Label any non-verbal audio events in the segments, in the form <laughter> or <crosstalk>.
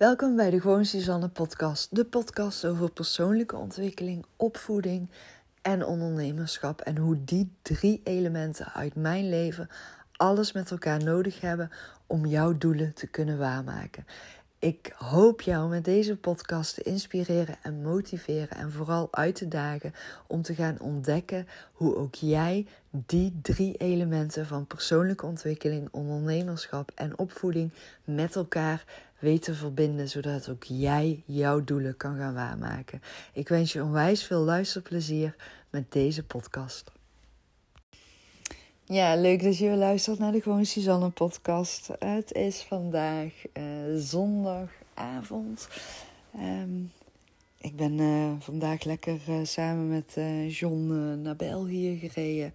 Welkom bij de Gewoon Suzanne podcast. De podcast over persoonlijke ontwikkeling, opvoeding en ondernemerschap. En hoe die drie elementen uit mijn leven alles met elkaar nodig hebben om jouw doelen te kunnen waarmaken. Ik hoop jou met deze podcast te inspireren en motiveren en vooral uit te dagen om te gaan ontdekken hoe ook jij die drie elementen van persoonlijke ontwikkeling, ondernemerschap en opvoeding met elkaar weet te verbinden, zodat ook jij jouw doelen kan gaan waarmaken. Ik wens je onwijs veel luisterplezier met deze podcast. Ja, leuk dat je weer luistert naar de Gewoon Suzanne podcast. Het is vandaag uh, zondagavond. Um, ik ben uh, vandaag lekker uh, samen met John naar België gereden.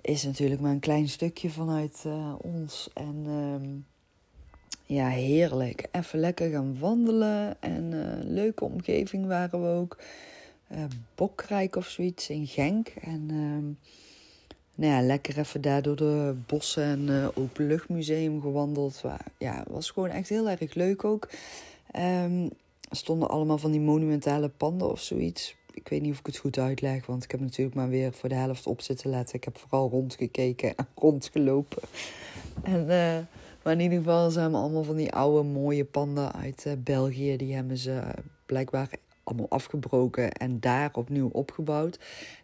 Is natuurlijk maar een klein stukje vanuit ons. En um, ja, heerlijk. Even lekker gaan wandelen. En een leuke omgeving waren we ook. Bokrijk of zoiets in Genk. En... Um, nou ja, lekker even daar door de bossen en uh, openluchtmuseum gewandeld. Ja, was gewoon echt heel erg leuk ook. Um, er stonden allemaal van die monumentale panden of zoiets. Ik weet niet of ik het goed uitleg, want ik heb natuurlijk maar weer voor de helft op zitten letten. Ik heb vooral rondgekeken en <laughs> rondgelopen. En, uh, maar in ieder geval zijn allemaal van die oude mooie panden uit uh, België. Die hebben ze blijkbaar allemaal afgebroken en daar opnieuw opgebouwd.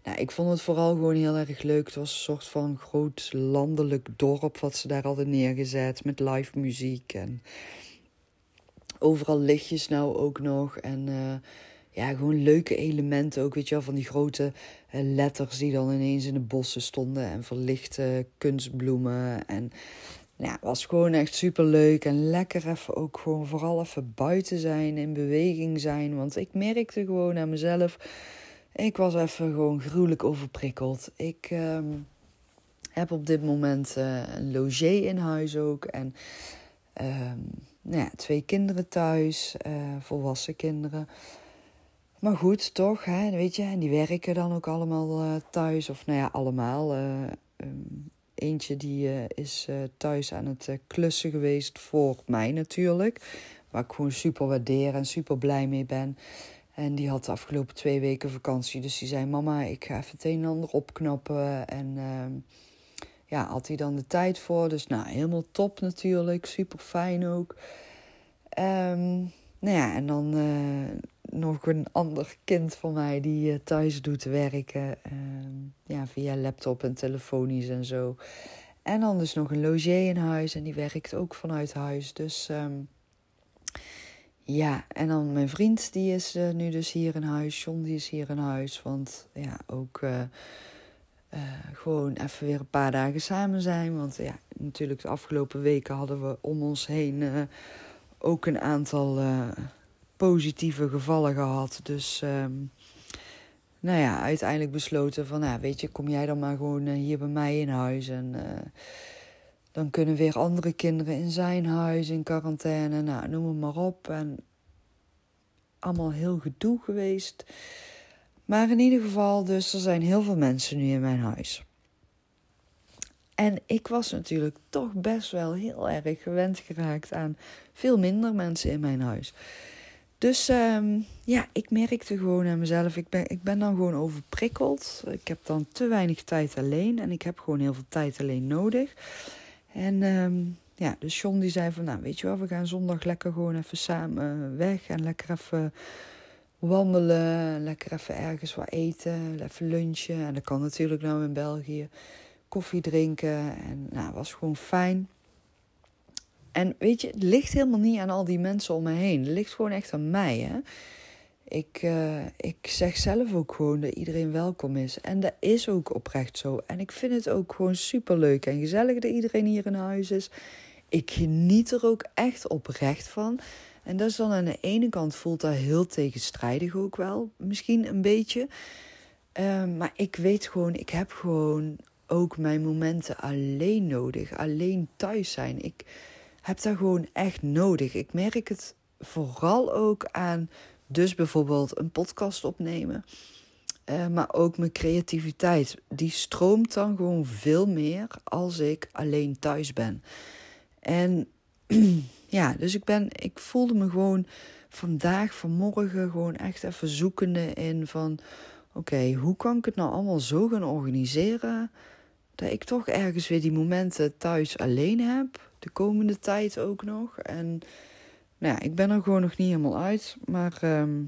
Nou, ik vond het vooral gewoon heel erg leuk. Het was een soort van groot landelijk dorp wat ze daar hadden neergezet met live muziek en overal lichtjes nou ook nog en uh, ja, gewoon leuke elementen ook, weet je wel, van die grote letters die dan ineens in de bossen stonden en verlichte kunstbloemen en ja, het was gewoon echt super leuk en lekker even ook gewoon vooral even buiten zijn, in beweging zijn. Want ik merkte gewoon aan mezelf, ik was even gewoon gruwelijk overprikkeld. Ik um, heb op dit moment uh, een logé in huis ook en um, nou ja, twee kinderen thuis, uh, volwassen kinderen. Maar goed, toch, hè, weet je, en die werken dan ook allemaal uh, thuis. Of nou ja, allemaal. Um, Eentje die uh, is uh, thuis aan het uh, klussen geweest voor mij natuurlijk. Waar ik gewoon super waardeer en super blij mee ben. En die had de afgelopen twee weken vakantie. Dus die zei: Mama, ik ga even het een en ander opknappen. En ehm, ja, had hij dan de tijd voor. Dus nou, helemaal top natuurlijk. Super fijn ook. Um, nou ja, en dan nog een ander kind van mij die uh, thuis doet werken. Uh, ja, via laptop en telefonisch en zo. En dan dus nog een logé in huis en die werkt ook vanuit huis. Dus um, ja, en dan mijn vriend die is uh, nu dus hier in huis. John die is hier in huis. Want ja, ook uh, gewoon even weer een paar dagen samen zijn. Want ja, natuurlijk de afgelopen weken hadden we om ons heen ook een aantal positieve gevallen gehad. Dus um, nou ja, uiteindelijk besloten van, nou, weet je, kom jij dan maar gewoon uh, hier bij mij in huis. En uh, dan kunnen weer andere kinderen in zijn huis in quarantaine. Nou, noem het maar op. En allemaal heel gedoe geweest. Maar in ieder geval, dus er zijn heel veel mensen nu in mijn huis. En ik was natuurlijk toch best wel heel erg gewend geraakt aan veel minder mensen in mijn huis. Dus um, ja, ik merkte gewoon aan mezelf, ik ben, ik ben dan gewoon overprikkeld. Ik heb dan te weinig tijd alleen en ik heb gewoon heel veel tijd alleen nodig. En um, ja, dus John die zei van, nou weet je wel, we gaan zondag lekker gewoon even samen weg en lekker even wandelen, lekker even ergens wat eten, even lunchen. En dat kan natuurlijk nou in België. Koffie drinken en nou, was gewoon fijn. En weet je, het ligt helemaal niet aan al die mensen om me heen. Het ligt gewoon echt aan mij. Hè? Ik, uh, ik zeg zelf ook gewoon dat iedereen welkom is. En dat is ook oprecht zo. En ik vind het ook gewoon super leuk en gezellig dat iedereen hier in huis is. Ik geniet er ook echt oprecht van. En dat is dan aan de ene kant voelt dat heel tegenstrijdig ook wel. Misschien een beetje. Uh, maar ik weet gewoon, ik heb gewoon ook mijn momenten alleen nodig. Alleen thuis zijn. Ik heb dat gewoon echt nodig. Ik merk het vooral ook aan, dus bijvoorbeeld een podcast opnemen. Uh, maar ook mijn creativiteit. Die stroomt dan gewoon veel meer als ik alleen thuis ben. En <clears throat> ja, dus ik, ben, ik voelde me gewoon vandaag, vanmorgen, gewoon echt even zoekende in van... Oké, hoe kan ik het nou allemaal zo gaan organiseren... dat ik toch ergens weer die momenten thuis alleen heb. De komende tijd ook nog. En nou ja, ik ben er gewoon nog niet helemaal uit. Maar ehm,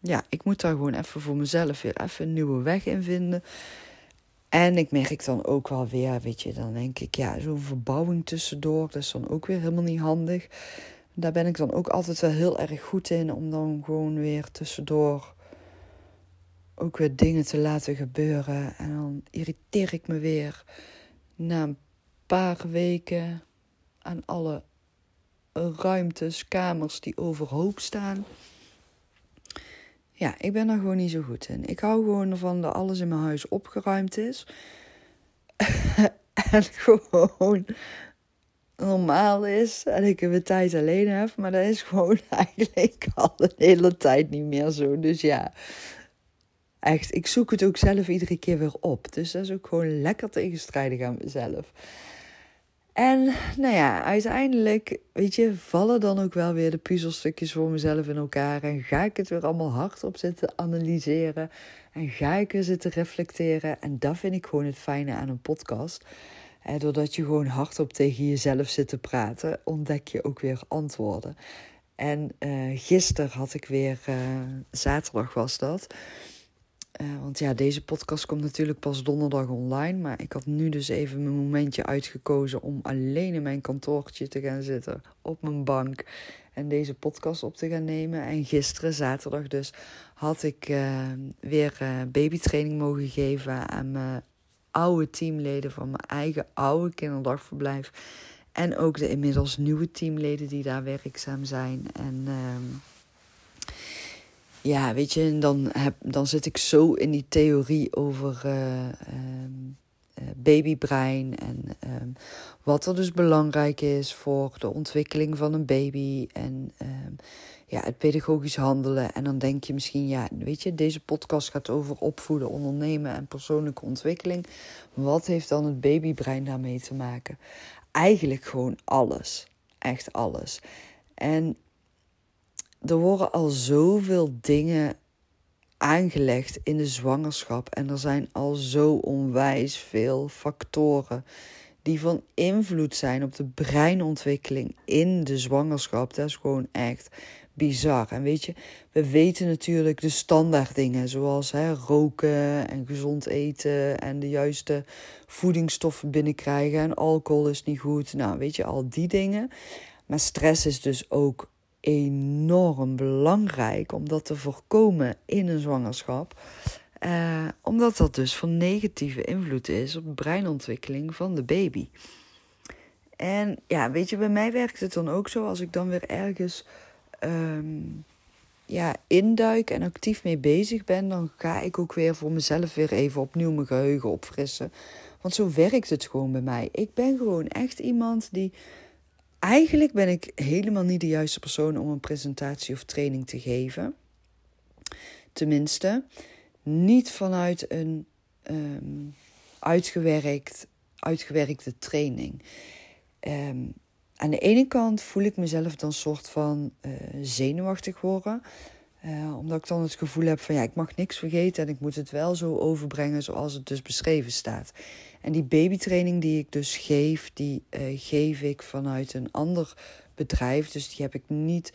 ja, ik moet daar gewoon even voor mezelf weer even een nieuwe weg in vinden. En ik merk dan ook wel weer, weet je, dan denk ik, ja, zo'n verbouwing tussendoor, dat is dan ook weer helemaal niet handig. Daar ben ik dan ook altijd wel heel erg goed in, om dan gewoon weer tussendoor ook weer dingen te laten gebeuren. En dan irriteer ik me weer na een paar weken aan alle ruimtes, kamers die overhoop staan. Ja, ik ben daar gewoon niet zo goed in. Ik hou gewoon ervan dat alles in mijn huis opgeruimd is. <laughs> en gewoon normaal is. En ik een tijd alleen heb. Maar dat is gewoon <laughs> eigenlijk al een hele tijd niet meer zo. Dus ja, echt. Ik zoek het ook zelf iedere keer weer op. Dus dat is ook gewoon lekker tegenstrijdig aan mezelf. En nou ja, uiteindelijk, weet je, vallen dan ook wel weer de puzzelstukjes voor mezelf in elkaar. En ga ik het weer allemaal hardop zitten analyseren. En ga ik er zitten reflecteren. En dat vind ik gewoon het fijne aan een podcast. En doordat je gewoon hardop tegen jezelf zit te praten, ontdek je ook weer antwoorden. En uh, gisteren had ik weer, uh, zaterdag was dat uh, want ja, deze podcast komt natuurlijk pas donderdag online. Maar ik had nu dus even mijn momentje uitgekozen om alleen in mijn kantoortje te gaan zitten. Op mijn bank. En deze podcast op te gaan nemen. En gisteren, zaterdag dus, had ik uh, weer uh, babytraining mogen geven aan mijn oude teamleden van mijn eigen oude kinderdagverblijf. En ook de inmiddels nieuwe teamleden die daar werkzaam zijn. En ehm, ja, weet je, en dan, heb, dan zit ik zo in die theorie over uh, babybrein en um, wat er dus belangrijk is voor de ontwikkeling van een baby en um, ja, het pedagogisch handelen. En dan denk je misschien, ja, weet je, deze podcast gaat over opvoeden, ondernemen en persoonlijke ontwikkeling. Wat heeft dan het babybrein daarmee te maken? Eigenlijk gewoon alles. Echt alles. En er worden al zoveel dingen aangelegd in de zwangerschap. En er zijn al zo onwijs veel factoren die van invloed zijn op de breinontwikkeling in de zwangerschap. Dat is gewoon echt bizar. En weet je, we weten natuurlijk de standaard dingen, zoals hè, roken en gezond eten en de juiste voedingsstoffen binnenkrijgen en alcohol is niet goed. Nou, weet je, al die dingen. Maar stress is dus ook enorm belangrijk om dat te voorkomen in een zwangerschap. Uh, omdat dat dus van negatieve invloed is op de breinontwikkeling van de baby. En ja, weet je, bij mij werkt het dan ook zo als ik dan weer ergens um, ja, induik en actief mee bezig ben, dan ga ik ook weer voor mezelf weer even opnieuw mijn geheugen opfrissen. Want zo werkt het gewoon bij mij. Ik ben gewoon echt iemand die eigenlijk ben ik helemaal niet de juiste persoon om een presentatie of training te geven. Tenminste, niet vanuit een um, uitgewerkt, uitgewerkte training. Um, aan de ene kant voel ik mezelf dan soort van uh, zenuwachtig worden. Uh, omdat ik dan het gevoel heb van ja, ik mag niks vergeten en ik moet het wel zo overbrengen zoals het dus beschreven staat. En die babytraining die ik dus geef, die uh, geef ik vanuit een ander bedrijf. Dus die heb ik niet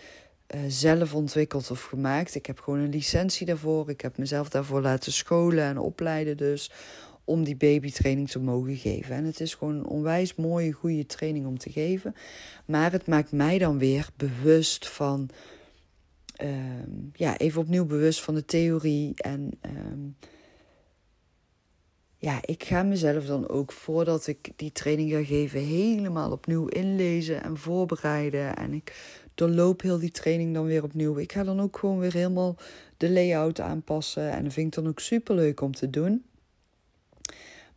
uh, zelf ontwikkeld of gemaakt. Ik heb gewoon een licentie daarvoor. Ik heb mezelf daarvoor laten scholen en opleiden dus om die babytraining te mogen geven. En het is gewoon een onwijs mooie, goede training om te geven. Maar het maakt mij dan weer bewust van um, ja, even opnieuw bewust van de theorie. En um, ja, ik ga mezelf dan ook voordat ik die training ga geven, helemaal opnieuw inlezen en voorbereiden. En ik doorloop heel die training dan weer opnieuw. Ik ga dan ook gewoon weer helemaal de layout aanpassen. En dat vind ik dan ook super leuk om te doen.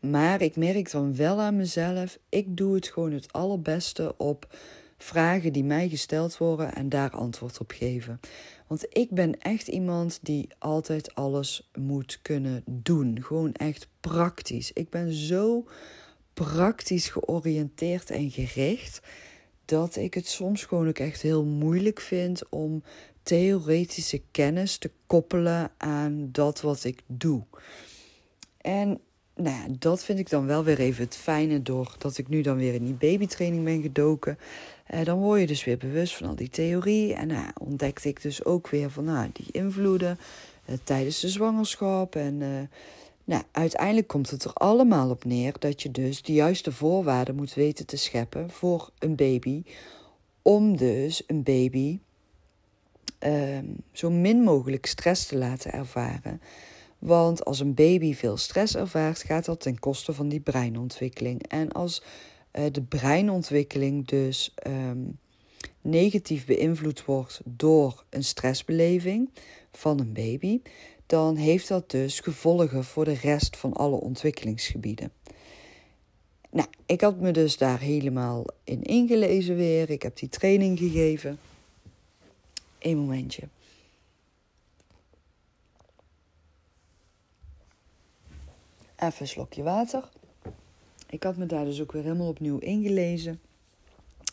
Maar ik merk dan wel aan mezelf, ik doe het gewoon het allerbeste op vragen die mij gesteld worden en daar antwoord op geven. Want ik ben echt iemand die altijd alles moet kunnen doen. Gewoon echt praktisch. Ik ben zo praktisch georiënteerd en gericht dat ik het soms gewoon ook echt heel moeilijk vind om theoretische kennis te koppelen aan dat wat ik doe. En nou ja, dat vind ik dan wel weer even het fijne doordat ik nu dan weer in die babytraining ben gedoken. Eh, dan word je dus weer bewust van al die theorie. En nou, ontdekte ik dus ook weer van nou, die invloeden eh, tijdens de zwangerschap. En nou, uiteindelijk komt het er allemaal op neer dat je dus de juiste voorwaarden moet weten te scheppen voor een baby. Om dus een baby ehm, zo min mogelijk stress te laten ervaren. Want als een baby veel stress ervaart, gaat dat ten koste van die breinontwikkeling. En als uh, de breinontwikkeling dus um, negatief beïnvloed wordt door een stressbeleving van een baby, dan heeft dat dus gevolgen voor de rest van alle ontwikkelingsgebieden. Nou, ik had me dus daar helemaal in ingelezen weer. Ik heb die training gegeven. Eén momentje. Even een slokje water. Ik had me daar dus ook weer helemaal opnieuw ingelezen.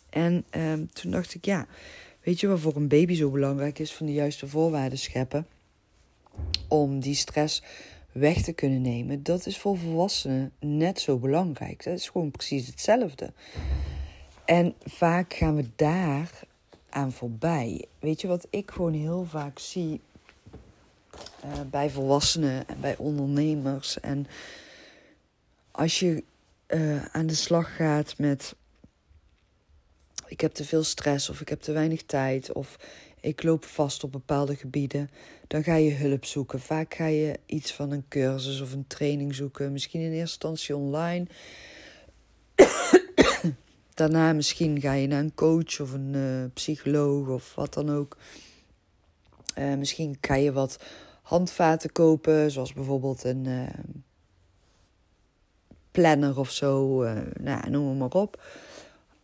En ehm, toen dacht ik, ja, weet je wat voor een baby zo belangrijk is van de juiste voorwaarden scheppen? Om die stress weg te kunnen nemen. Dat is voor volwassenen net zo belangrijk. Dat is gewoon precies hetzelfde. En vaak gaan we daar aan voorbij. Weet je wat ik gewoon heel vaak zie uh, bij volwassenen en bij ondernemers en als je uh, aan de slag gaat met ik heb te veel stress of ik heb te weinig tijd of ik loop vast op bepaalde gebieden, dan ga je hulp zoeken. Vaak ga je iets van een cursus of een training zoeken, misschien in eerste instantie online. <coughs> Daarna misschien ga je naar een coach of een uh, psycholoog of wat dan ook. Uh, misschien ga je wat handvaten kopen, zoals bijvoorbeeld een planner of zo, uh, nou, noem maar op.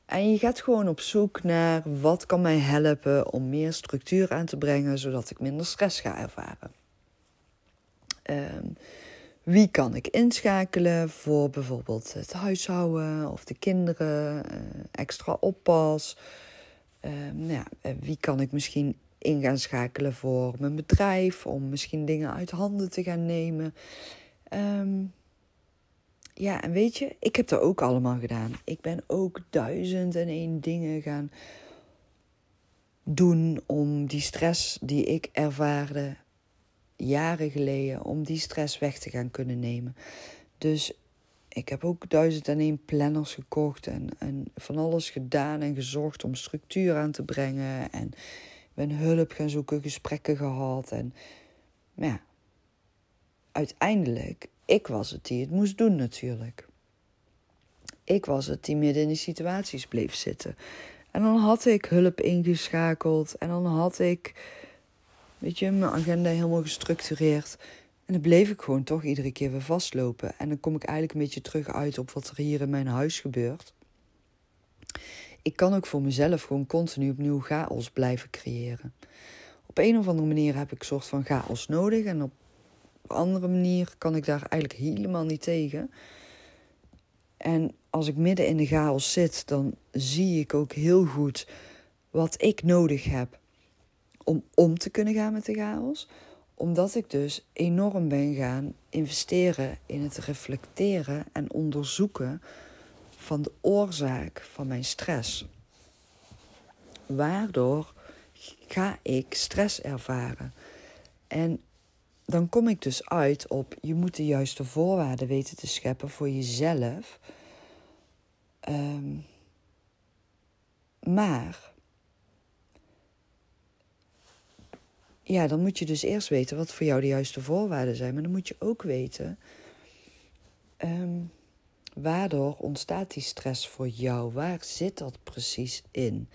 En je gaat gewoon op zoek naar wat kan mij helpen om meer structuur aan te brengen, zodat ik minder stress ga ervaren. Um, wie kan ik inschakelen voor bijvoorbeeld het huishouden of de kinderen, uh, extra oppas? Uh, nou ja, wie kan ik misschien in gaan schakelen voor mijn bedrijf, om misschien dingen uit handen te gaan nemen? Um, ja, en weet je, ik heb dat ook allemaal gedaan. Ik ben ook duizend en één dingen gaan doen om die stress die ik ervaarde jaren geleden, om die stress weg te gaan kunnen nemen. Dus ik heb ook duizend en één planners gekocht en, en van alles gedaan en gezorgd om structuur aan te brengen. En ben hulp gaan zoeken, gesprekken gehad. En ja, uiteindelijk ik was het die het moest doen natuurlijk. Ik was het die midden in die situaties bleef zitten. En dan had ik hulp ingeschakeld. En dan had ik, weet je, mijn agenda helemaal gestructureerd. En dan bleef ik gewoon toch iedere keer weer vastlopen. En dan kom ik eigenlijk een beetje terug uit op wat er hier in mijn huis gebeurt. Ik kan ook voor mezelf gewoon continu opnieuw chaos blijven creëren. Op een of andere manier heb ik een soort van chaos nodig. En op andere manier kan ik daar eigenlijk helemaal niet tegen. En als ik midden in de chaos zit, dan zie ik ook heel goed wat ik nodig heb om om te kunnen gaan met de chaos. Omdat ik dus enorm ben gaan investeren in het reflecteren en onderzoeken van de oorzaak van mijn stress. Waardoor ga ik stress ervaren? En dan kom ik dus uit op je moet de juiste voorwaarden weten te scheppen voor jezelf. Um, maar ja, dan moet je dus eerst weten wat voor jou de juiste voorwaarden zijn. Maar dan moet je ook weten um, waardoor ontstaat die stress voor jou? Waar zit dat precies in?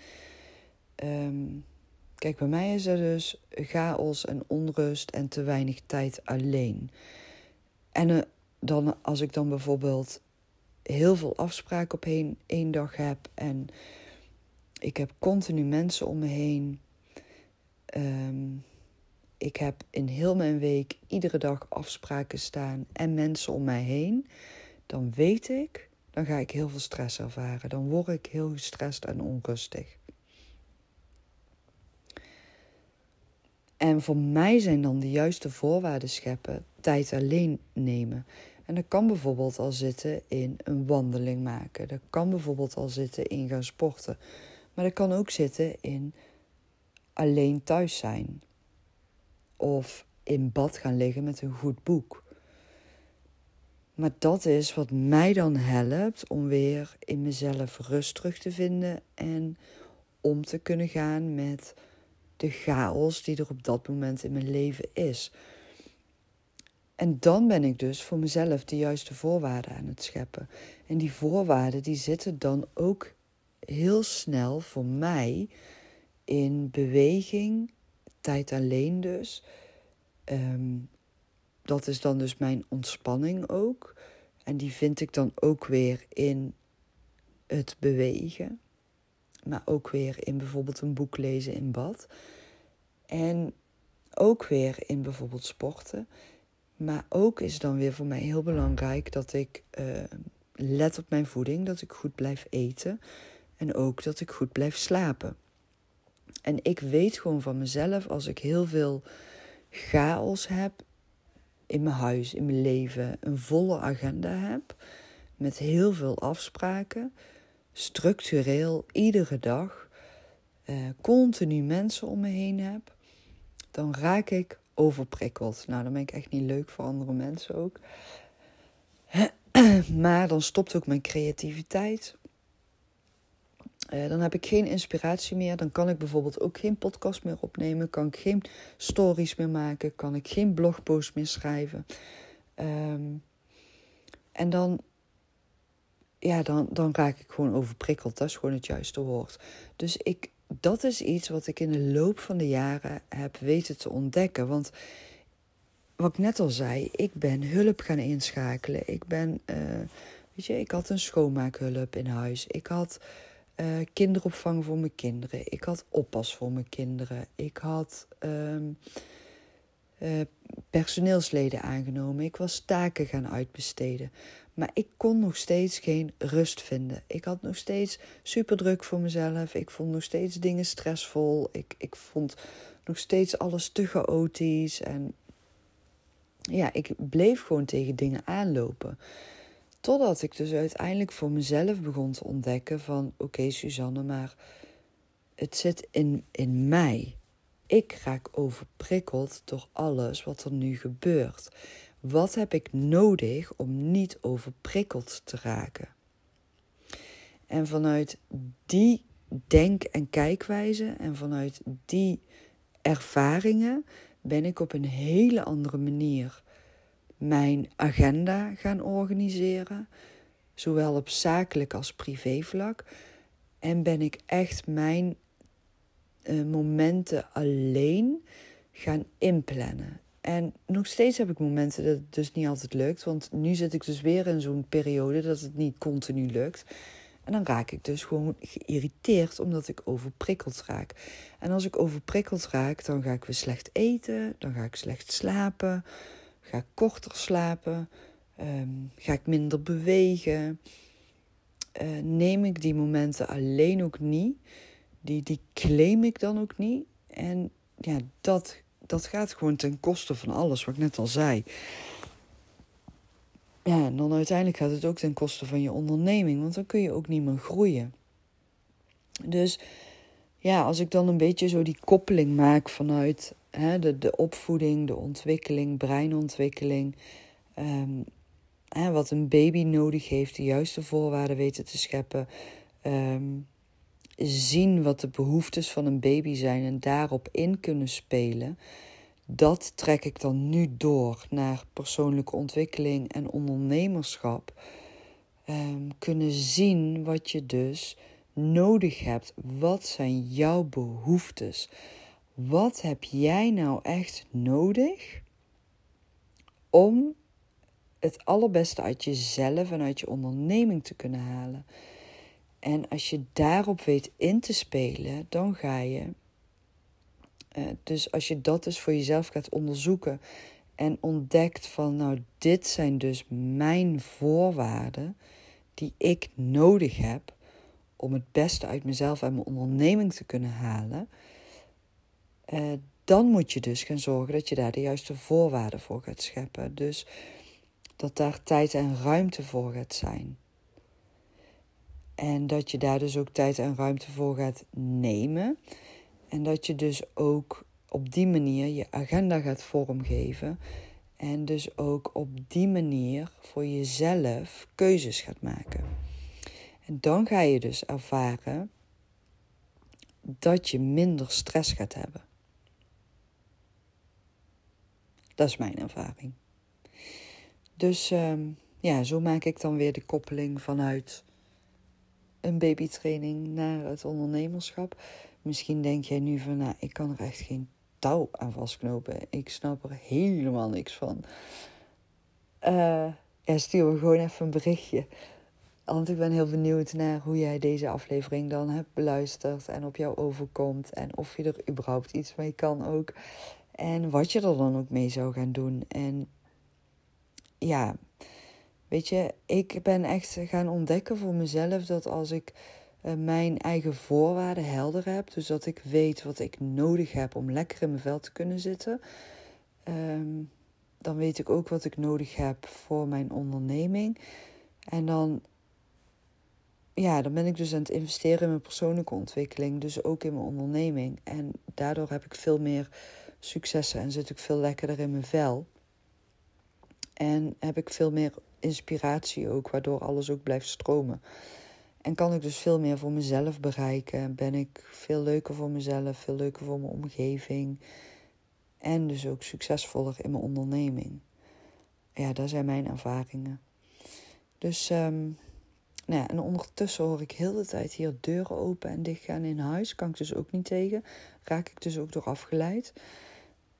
Um, Kijk, bij mij is er dus chaos en onrust en te weinig tijd alleen. En uh, dan, als ik dan bijvoorbeeld heel veel afspraken op één, één dag heb en ik heb continu mensen om me heen. Um, ik heb in heel mijn week iedere dag afspraken staan en mensen om mij heen. Dan weet ik dan ga ik heel veel stress ervaren. Dan word ik heel gestrest en onrustig. En voor mij zijn dan de juiste voorwaarden scheppen tijd alleen nemen. En dat kan bijvoorbeeld al zitten in een wandeling maken. Dat kan bijvoorbeeld al zitten in gaan sporten. Maar dat kan ook zitten in alleen thuis zijn. Of in bad gaan liggen met een goed boek. Maar dat is wat mij dan helpt om weer in mezelf rust terug te vinden en om te kunnen gaan met de chaos die er op dat moment in mijn leven is. En dan ben ik dus voor mezelf de juiste voorwaarden aan het scheppen. En die voorwaarden die zitten dan ook heel snel voor mij in beweging, tijd alleen dus. Ehm, dat is dan dus mijn ontspanning ook. En die vind ik dan ook weer in het bewegen. Maar ook weer in bijvoorbeeld een boek lezen in bad. En ook weer in bijvoorbeeld sporten. Maar ook is dan weer voor mij heel belangrijk dat ik uh, let op mijn voeding, dat ik goed blijf eten en ook dat ik goed blijf slapen. En ik weet gewoon van mezelf, als ik heel veel chaos heb in mijn huis, in mijn leven, een volle agenda heb, met heel veel afspraken, structureel, iedere dag, uh, continu mensen om me heen heb, dan raak ik overprikkeld. Nou, dan ben ik echt niet leuk voor andere mensen ook. <clears throat> maar dan stopt ook mijn creativiteit. Uh, dan heb ik geen inspiratie meer. Dan kan ik bijvoorbeeld ook geen podcast meer opnemen. Kan ik geen stories meer maken. Kan ik geen blogpost meer schrijven. Um, en dan, ja, dan, dan raak ik gewoon overprikkeld. Dat is gewoon het juiste woord. Dus ik, dat is iets wat ik in de loop van de jaren heb weten te ontdekken. Want wat ik net al zei, ik ben hulp gaan inschakelen. Ik ben, uh, weet je, ik had een schoonmaakhulp in huis. Ik had uh, kinderopvang voor mijn kinderen. Ik had oppas voor mijn kinderen. Ik had um, uh, personeelsleden aangenomen. Ik was taken gaan uitbesteden. Maar ik kon nog steeds geen rust vinden. Ik had nog steeds super druk voor mezelf. Ik vond nog steeds dingen stressvol. Ik, ik vond nog steeds alles te chaotisch. En ja, ik bleef gewoon tegen dingen aanlopen. Totdat ik dus uiteindelijk voor mezelf begon te ontdekken van... Oké Suzanne, maar het zit in, in mij. Ik raak overprikkeld door alles wat er nu gebeurt. Wat heb ik nodig om niet overprikkeld te raken? En vanuit die denk- en kijkwijze en vanuit die ervaringen ben ik op een hele andere manier mijn agenda gaan organiseren, zowel op zakelijk als privévlak. En ben ik echt mijn uh, momenten alleen gaan inplannen. En nog steeds heb ik momenten dat het dus niet altijd lukt. Want nu zit ik dus weer in zo'n periode dat het niet continu lukt. En dan raak ik dus gewoon geïrriteerd omdat ik overprikkeld raak. En als ik overprikkeld raak, dan ga ik weer slecht eten, dan ga ik slecht slapen, ga ik korter slapen, um, ga ik minder bewegen. Uh, neem ik die momenten alleen ook niet. Die, die claim ik dan ook niet. En ja, dat dat gaat gewoon ten koste van alles, wat ik net al zei. Ja, en dan uiteindelijk gaat het ook ten koste van je onderneming, want dan kun je ook niet meer groeien. Dus ja, als ik dan een beetje zo die koppeling maak vanuit hè, de, de opvoeding, de ontwikkeling, breinontwikkeling. Um, hè, wat een baby nodig heeft, de juiste voorwaarden weten te scheppen. Um, zien wat de behoeftes van een baby zijn en daarop in kunnen spelen. Dat trek ik dan nu door naar persoonlijke ontwikkeling en ondernemerschap. Um, kunnen zien wat je dus nodig hebt. Wat zijn jouw behoeftes? Wat heb jij nou echt nodig om het allerbeste uit jezelf en uit je onderneming te kunnen halen? En als je daarop weet in te spelen, dan ga je. Uh, dus als je dat dus voor jezelf gaat onderzoeken en ontdekt van, nou, dit zijn dus mijn voorwaarden die ik nodig heb om het beste uit mezelf en mijn onderneming te kunnen halen, uh, dan moet je dus gaan zorgen dat je daar de juiste voorwaarden voor gaat scheppen. Dus dat daar tijd en ruimte voor gaat zijn. En dat je daar dus ook tijd en ruimte voor gaat nemen. En dat je dus ook op die manier je agenda gaat vormgeven. En dus ook op die manier voor jezelf keuzes gaat maken. En dan ga je dus ervaren dat je minder stress gaat hebben. Dat is mijn ervaring. Dus ehm, ja, zo maak ik dan weer de koppeling vanuit een babytraining naar het ondernemerschap. Misschien denk jij nu van, nou, ik kan er echt geen touw aan vastknopen. Ik snap er helemaal niks van. Uh, ja, stuur me gewoon even een berichtje. Want ik ben heel benieuwd naar hoe jij deze aflevering dan hebt beluisterd en op jou overkomt. En of je er überhaupt iets mee kan ook. En wat je er dan ook mee zou gaan doen. En ja, weet je, ik ben echt gaan ontdekken voor mezelf dat als ik eh, mijn eigen voorwaarden helder heb, dus dat ik weet wat ik nodig heb om lekker in mijn vel te kunnen zitten, ehm, dan weet ik ook wat ik nodig heb voor mijn onderneming. En dan, ja, dan ben ik dus aan het investeren in mijn persoonlijke ontwikkeling, dus ook in mijn onderneming. En daardoor heb ik veel meer successen en zit ik veel lekkerder in mijn vel. En heb ik veel meer inspiratie ook, waardoor alles ook blijft stromen. En kan ik dus veel meer voor mezelf bereiken. Ben ik veel leuker voor mezelf, veel leuker voor mijn omgeving. En dus ook succesvoller in mijn onderneming. Ja, dat zijn mijn ervaringen. Dus, um, nou ja, en ondertussen hoor ik heel de tijd hier deuren open en dicht gaan in huis. Kan ik dus ook niet tegen. Raak ik dus ook door afgeleid.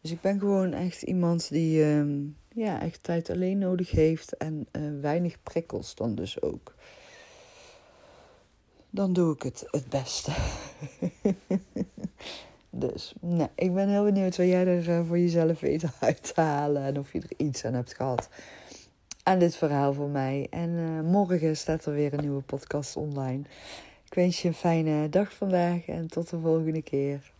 Dus ik ben gewoon echt iemand die ehm, ja, echt tijd alleen nodig heeft en uh, weinig prikkels dan dus ook. Dan doe ik het het beste. <laughs> dus, nou, ik ben heel benieuwd wat jij er uh, voor jezelf weet <laughs> uit te halen en of je er iets aan hebt gehad aan dit verhaal voor mij. En uh, morgen staat er weer een nieuwe podcast online. Ik wens je een fijne dag vandaag en tot de volgende keer.